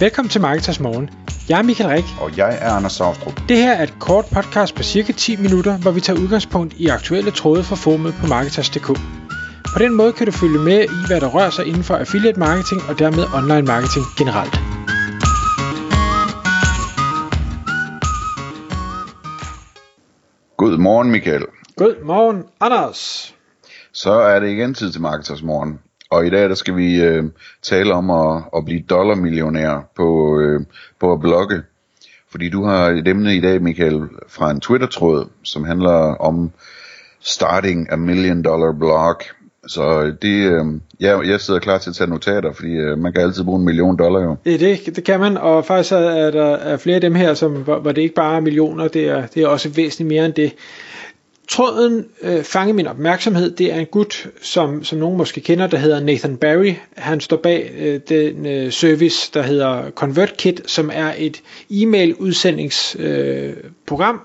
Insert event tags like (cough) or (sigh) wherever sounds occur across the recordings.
Velkommen til Marketers Morgen. Jeg er Michael Rik. Og jeg er Anders Saustrup. Det her er et kort podcast på cirka 10 minutter, hvor vi tager udgangspunkt i aktuelle tråde fra formet på Marketers.dk. På den måde kan du følge med i, hvad der rører sig inden for affiliate marketing og dermed online marketing generelt. God morgen, Michael. God morgen, Anders. Så er det igen tid til Marketers Morgen. Og i dag der skal vi øh, tale om at, at blive dollarmillionær på, øh, på at blogge. Fordi du har et emne i dag, Michael, fra en Twitter-tråd, som handler om starting a million dollar blog. Så det, øh, ja, jeg sidder klar til at tage notater, fordi øh, man kan altid bruge en million dollar jo. Det, det, det kan man, og faktisk er der er flere af dem her, som, hvor, hvor det ikke bare er millioner, det er, det er også væsentligt mere end det. Tråden øh, fangede min opmærksomhed. Det er en gut, som, som nogen måske kender, der hedder Nathan Barry. Han står bag øh, den øh, service, der hedder ConvertKit, som er et e-mail udsendingsprogram, øh,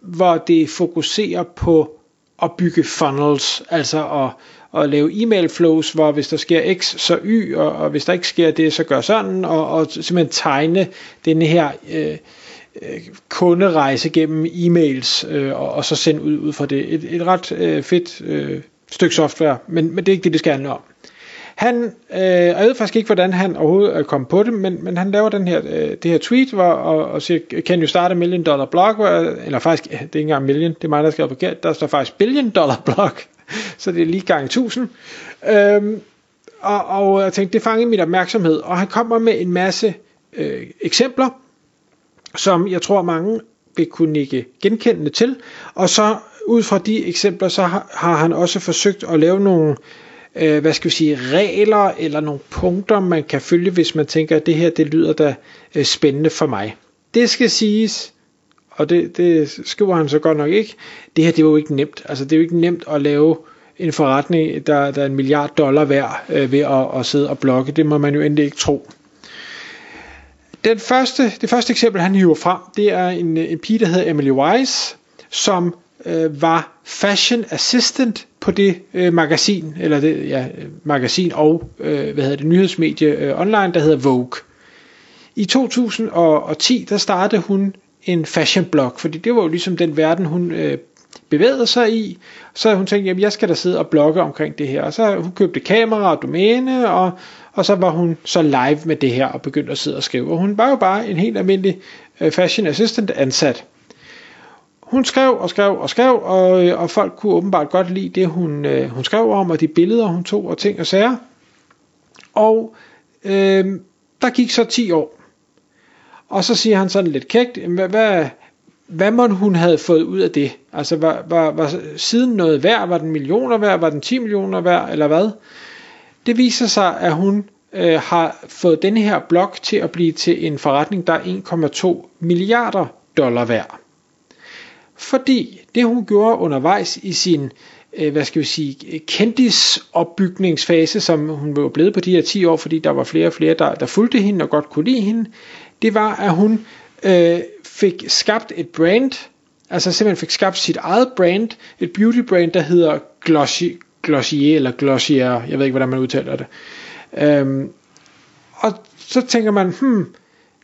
hvor det fokuserer på at bygge funnels, altså at, at lave e-mail flows, hvor hvis der sker X, så Y, og, og hvis der ikke sker det, så gør sådan, og, og simpelthen tegne denne her øh, Øh, kunderejse gennem e-mails øh, og, og så sende ud, ud fra det. Et, et ret øh, fedt øh, stykke software, men, men det er ikke det, det skal handle om. Han, øh, jeg ved faktisk ikke, hvordan han overhovedet kom på det, men, men han laver den her, øh, det her tweet, hvor, og, og siger, can you start a million dollar blog? Eller faktisk, (laughs) det er ikke engang million, det er mig, der skal forkert, der står faktisk billion dollar blog, (laughs) så det er lige gang 1000. Øhm, og, og jeg tænkte, det fangede min opmærksomhed, og han kommer med en masse øh, eksempler, som jeg tror mange vil kunne nikke genkendende til. Og så ud fra de eksempler, så har, har han også forsøgt at lave nogle, øh, hvad skal vi sige, regler eller nogle punkter, man kan følge, hvis man tænker, at det her, det lyder da øh, spændende for mig. Det skal siges, og det, det skriver han så godt nok ikke, det her, det var jo ikke nemt. Altså, det er jo ikke nemt at lave en forretning, der, der er en milliard dollar værd øh, ved at, at sidde og blokke. Det må man jo endelig ikke tro. Den første, det første eksempel, han hiver frem, det er en, en pige, der hedder Emily Wise, som øh, var fashion assistant på det øh, magasin, eller det ja, magasin og øh, hvad hedder det, nyhedsmedie øh, online, der hedder Vogue. I 2010, der startede hun en fashion blog, fordi det var jo ligesom den verden, hun øh, bevæget sig i. Så hun tænkte, jamen jeg skal da sidde og blogge omkring det her. Og så hun købte kamera og domæne, og og så var hun så live med det her og begyndte at sidde og skrive. Og hun var jo bare en helt almindelig øh, fashion assistant ansat. Hun skrev og skrev og skrev, og, øh, og folk kunne åbenbart godt lide det, hun, øh, hun skrev om, og de billeder, hun tog, og ting og sager. Og øh, der gik så 10 år. Og så siger han sådan lidt kægt, hvad, hvad, hvad må hun havde fået ud af det? Altså var, var, var siden noget værd? Var den millioner værd? Var den 10 millioner værd? Eller hvad? Det viser sig, at hun øh, har fået den her blog til at blive til en forretning, der er 1,2 milliarder dollar værd. Fordi det hun gjorde undervejs i sin øh, hvad skal vi sige, kendisopbygningsfase, som hun var blevet på de her 10 år, fordi der var flere og flere, der, der fulgte hende og godt kunne lide hende, det var, at hun øh, fik skabt et brand, altså simpelthen fik skabt sit eget brand, et beauty brand, der hedder Glossy, Glossier eller Glossier, jeg ved ikke, hvordan man udtaler det. Øhm, og så tænker man, hmm,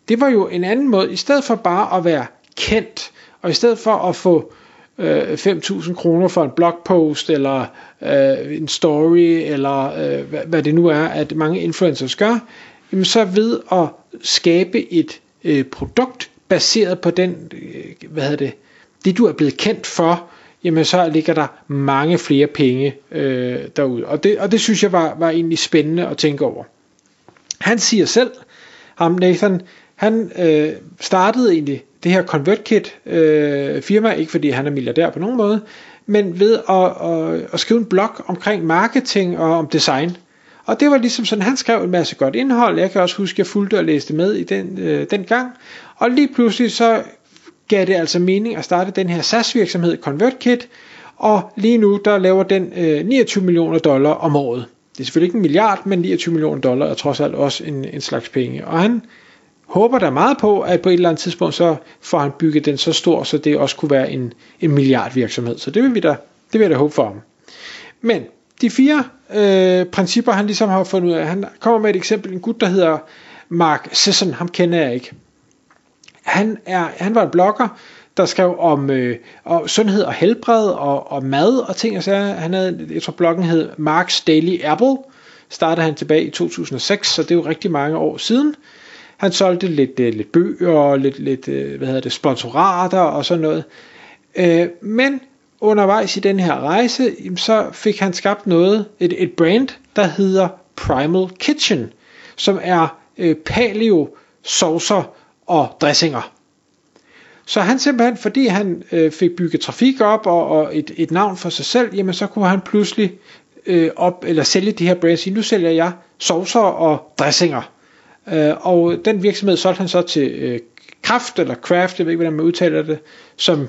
det var jo en anden måde, i stedet for bare at være kendt, og i stedet for at få øh, 5.000 kroner for en blogpost, eller øh, en story, eller øh, hvad, hvad det nu er, at mange influencers gør, jamen så ved at skabe et øh, produkt, baseret på den, øh, hvad hedder det, det du er blevet kendt for, jamen så ligger der mange flere penge øh, derude. Og det, og det synes jeg var, var egentlig spændende at tænke over. Han siger selv, ham Nathan, han øh, startede egentlig det her ConvertKit øh, firma, ikke fordi han er milliardær på nogen måde, men ved at, at, at skrive en blog omkring marketing og om design. Og det var ligesom sådan, han skrev en masse godt indhold. Jeg kan også huske, at jeg fulgte og læste med i den, øh, den gang. Og lige pludselig så gav det altså mening at starte den her SaaS virksomhed ConvertKit, og lige nu der laver den øh, 29 millioner dollar om året. Det er selvfølgelig ikke en milliard, men 29 millioner dollar er trods alt også en, en slags penge. Og han håber der meget på, at på et eller andet tidspunkt, så får han bygget den så stor, så det også kunne være en, en milliard virksomhed. Så det vil vi da, det vil jeg da håbe for ham. Men de fire øh, principper, han ligesom har fundet ud af, han kommer med et eksempel, en gut, der hedder Mark Sisson, ham kender jeg ikke. Han, er, han var en blogger, der skrev om, øh, om sundhed og helbred og, og mad og ting og så Han havde, jeg tror bloggen hed Mark's Daily Apple, startede han tilbage i 2006, så det er jo rigtig mange år siden. Han solgte lidt, øh, lidt bøger og lidt, lidt øh, hvad hedder det, sponsorater og sådan noget. Øh, men undervejs i den her rejse, så fik han skabt noget, et, et brand, der hedder Primal Kitchen, som er øh, paleo saucer og dressinger. Så han simpelthen, fordi han øh, fik bygget trafik op og, og et, et navn for sig selv, jamen så kunne han pludselig øh, op, eller sælge de her brands. Nu sælger jeg saucer og dressinger. Øh, og den virksomhed solgte han så til øh, Kraft, eller Kraft, jeg ved ikke, hvordan man udtaler det, som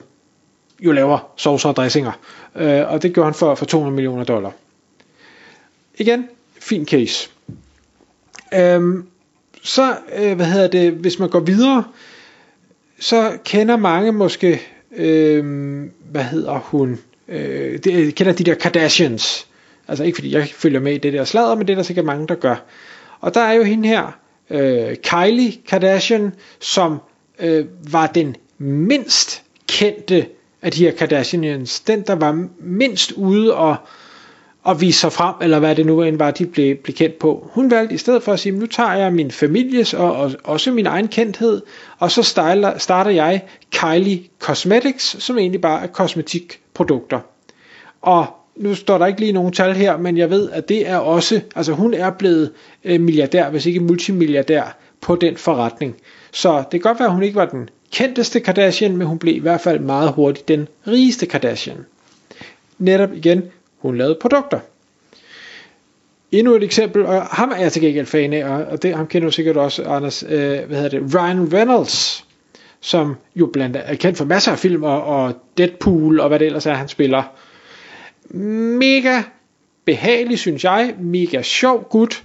jo laver saucer og dressinger. Øh, og det gjorde han for, for 200 millioner dollar. Igen, fin case. Øhm, så, øh, hvad hedder det, hvis man går videre, så kender mange måske, øh, hvad hedder hun, øh, det, kender de der Kardashians. Altså ikke fordi jeg følger med i det der sladder, men det er der sikkert mange, der gør. Og der er jo hende her, øh, Kylie Kardashian, som øh, var den mindst kendte af de her Kardashians. Den, der var mindst ude og og vise sig frem, eller hvad det nu end var, de blev, blev kendt på. Hun valgte i stedet for at sige, nu tager jeg min families og, og også min egen kendthed, og så styler, starter jeg Kylie Cosmetics, som egentlig bare er kosmetikprodukter. Og nu står der ikke lige nogen tal her, men jeg ved, at det er også, altså hun er blevet øh, milliardær, hvis ikke multimilliardær på den forretning. Så det kan godt være, at hun ikke var den kendteste Kardashian, men hun blev i hvert fald meget hurtigt den rigeste Kardashian. Netop igen, hun lavede produkter. Endnu et eksempel, og ham er jeg til gengæld fan af, og det, ham kender du sikkert også, Anders, øh, hvad hedder det, Ryan Reynolds, som jo blandt andet er kendt for masser af film, og, og Deadpool, og hvad det ellers er, han spiller. Mega behagelig, synes jeg, mega sjov gut.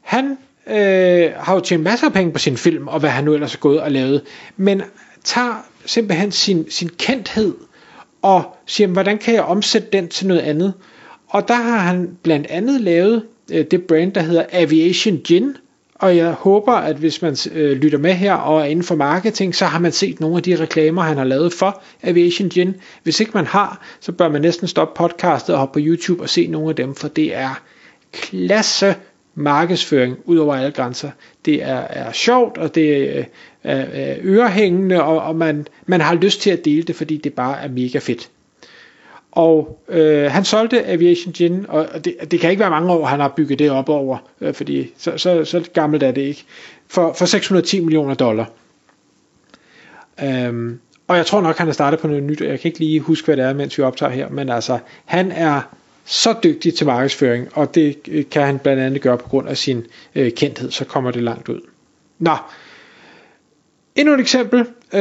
Han øh, har jo tjent masser af penge på sin film, og hvad han nu ellers er gået og lavet, men tager simpelthen sin, sin kendthed, og siger, hvordan kan jeg omsætte den til noget andet? Og der har han blandt andet lavet øh, det brand, der hedder Aviation Gin, og jeg håber, at hvis man øh, lytter med her og er inden for marketing, så har man set nogle af de reklamer, han har lavet for Aviation Gin. Hvis ikke man har, så bør man næsten stoppe podcastet og hoppe på YouTube og se nogle af dem, for det er klasse markedsføring ud over alle grænser. Det er, er sjovt, og det er, er, er ørehængende, og, og man, man har lyst til at dele det, fordi det bare er mega fedt. Og øh, han solgte Aviation Gin, og det, det kan ikke være mange år, han har bygget det op over, øh, fordi så, så, så gammelt er det ikke, for, for 610 millioner dollar. Øhm, og jeg tror nok, han har startet på noget nyt, jeg kan ikke lige huske, hvad det er, mens vi optager her, men altså, han er så dygtig til markedsføring, og det øh, kan han blandt andet gøre på grund af sin øh, kendthed, så kommer det langt ud. Nå, endnu et eksempel, øh,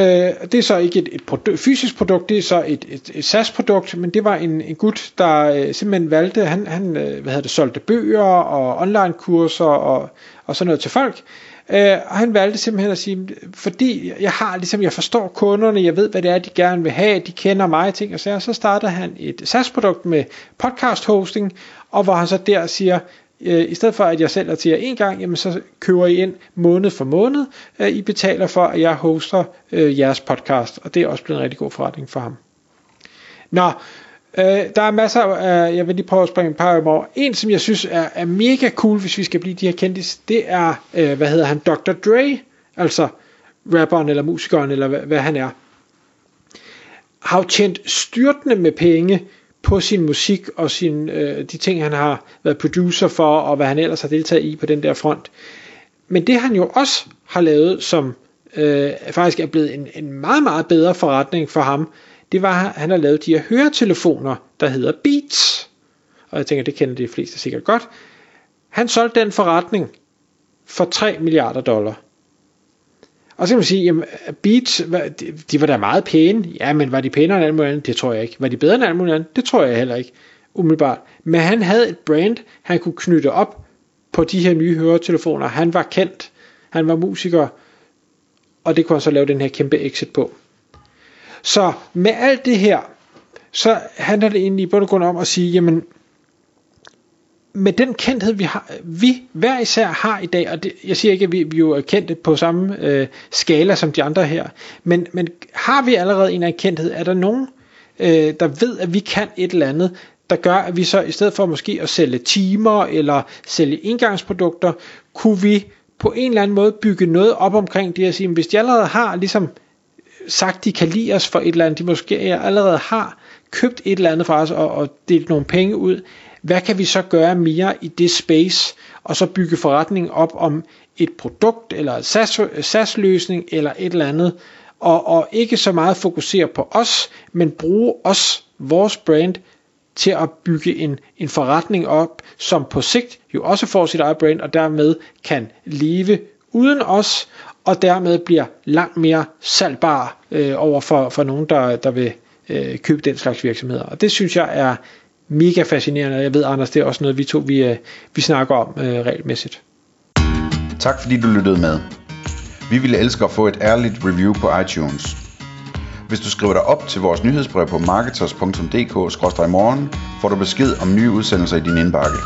det er så ikke et, et produkt, fysisk produkt, det er så et, et, et SaaS-produkt, men det var en, en gut, der øh, simpelthen valgte, han, han øh, hvad hedder det, solgte bøger og online-kurser og, og sådan noget til folk, Øh, og han valgte simpelthen at sige, fordi jeg har ligesom, jeg forstår kunderne, jeg ved, hvad det er, de gerne vil have, de kender mig, ting og så, så starter han et SaaS-produkt med podcast hosting, og hvor han så der siger, øh, i stedet for at jeg sælger til jer en gang, jamen så køber I ind måned for måned, øh, I betaler for, at jeg hoster øh, jeres podcast, og det er også blevet en rigtig god forretning for ham. Nå, Øh, der er masser af, øh, jeg vil lige prøve at springe et par over. En, som jeg synes er, er mega cool, hvis vi skal blive de her kendis, det er, øh, hvad hedder han, Dr. Dre, altså rapperen eller musikeren, eller hvad, hvad han er. Har jo tjent styrtende med penge på sin musik og sin, øh, de ting, han har været producer for, og hvad han ellers har deltaget i på den der front. Men det han jo også har lavet, som øh, faktisk er blevet en, en meget, meget bedre forretning for ham, det var, at han har lavet de her høretelefoner, der hedder Beats. Og jeg tænker, det kender de fleste sikkert godt. Han solgte den forretning for 3 milliarder dollar. Og så kan man sige, jamen Beats, de var da meget pæne. Ja, men var de pænere end alt muligt andet? Det tror jeg ikke. Var de bedre end alt muligt andet? Det tror jeg heller ikke, umiddelbart. Men han havde et brand, han kunne knytte op på de her nye høretelefoner. Han var kendt, han var musiker, og det kunne han så lave den her kæmpe exit på. Så med alt det her, så handler det egentlig i bund og grund om at sige, jamen, med den kendthed, vi, har, vi hver især har i dag, og det, jeg siger ikke, at vi, vi jo er kendte på samme øh, skala som de andre her, men, men har vi allerede en erkendthed, er der nogen, øh, der ved, at vi kan et eller andet, der gør, at vi så i stedet for måske at sælge timer eller sælge indgangsprodukter, kunne vi på en eller anden måde bygge noget op omkring det at sige, hvis de allerede har ligesom sagt, de kan lide os for et eller andet, de måske allerede har købt et eller andet fra os og, og delt nogle penge ud, hvad kan vi så gøre mere i det space, og så bygge forretningen op om et produkt, eller en SaaS-løsning, eller et eller andet, og, og ikke så meget fokusere på os, men bruge os, vores brand, til at bygge en, en forretning op, som på sigt jo også får sit eget brand, og dermed kan leve uden os, og dermed bliver langt mere salgbar øh, over for, for nogen, der, der vil øh, købe den slags virksomheder. Og det synes jeg er mega fascinerende, jeg ved Anders, det er også noget vi to vi, øh, vi snakker om øh, regelmæssigt. Tak fordi du lyttede med. Vi ville elske at få et ærligt review på iTunes. Hvis du skriver dig op til vores nyhedsbrev på marketers.dk-morgen, får du besked om nye udsendelser i din indbakke.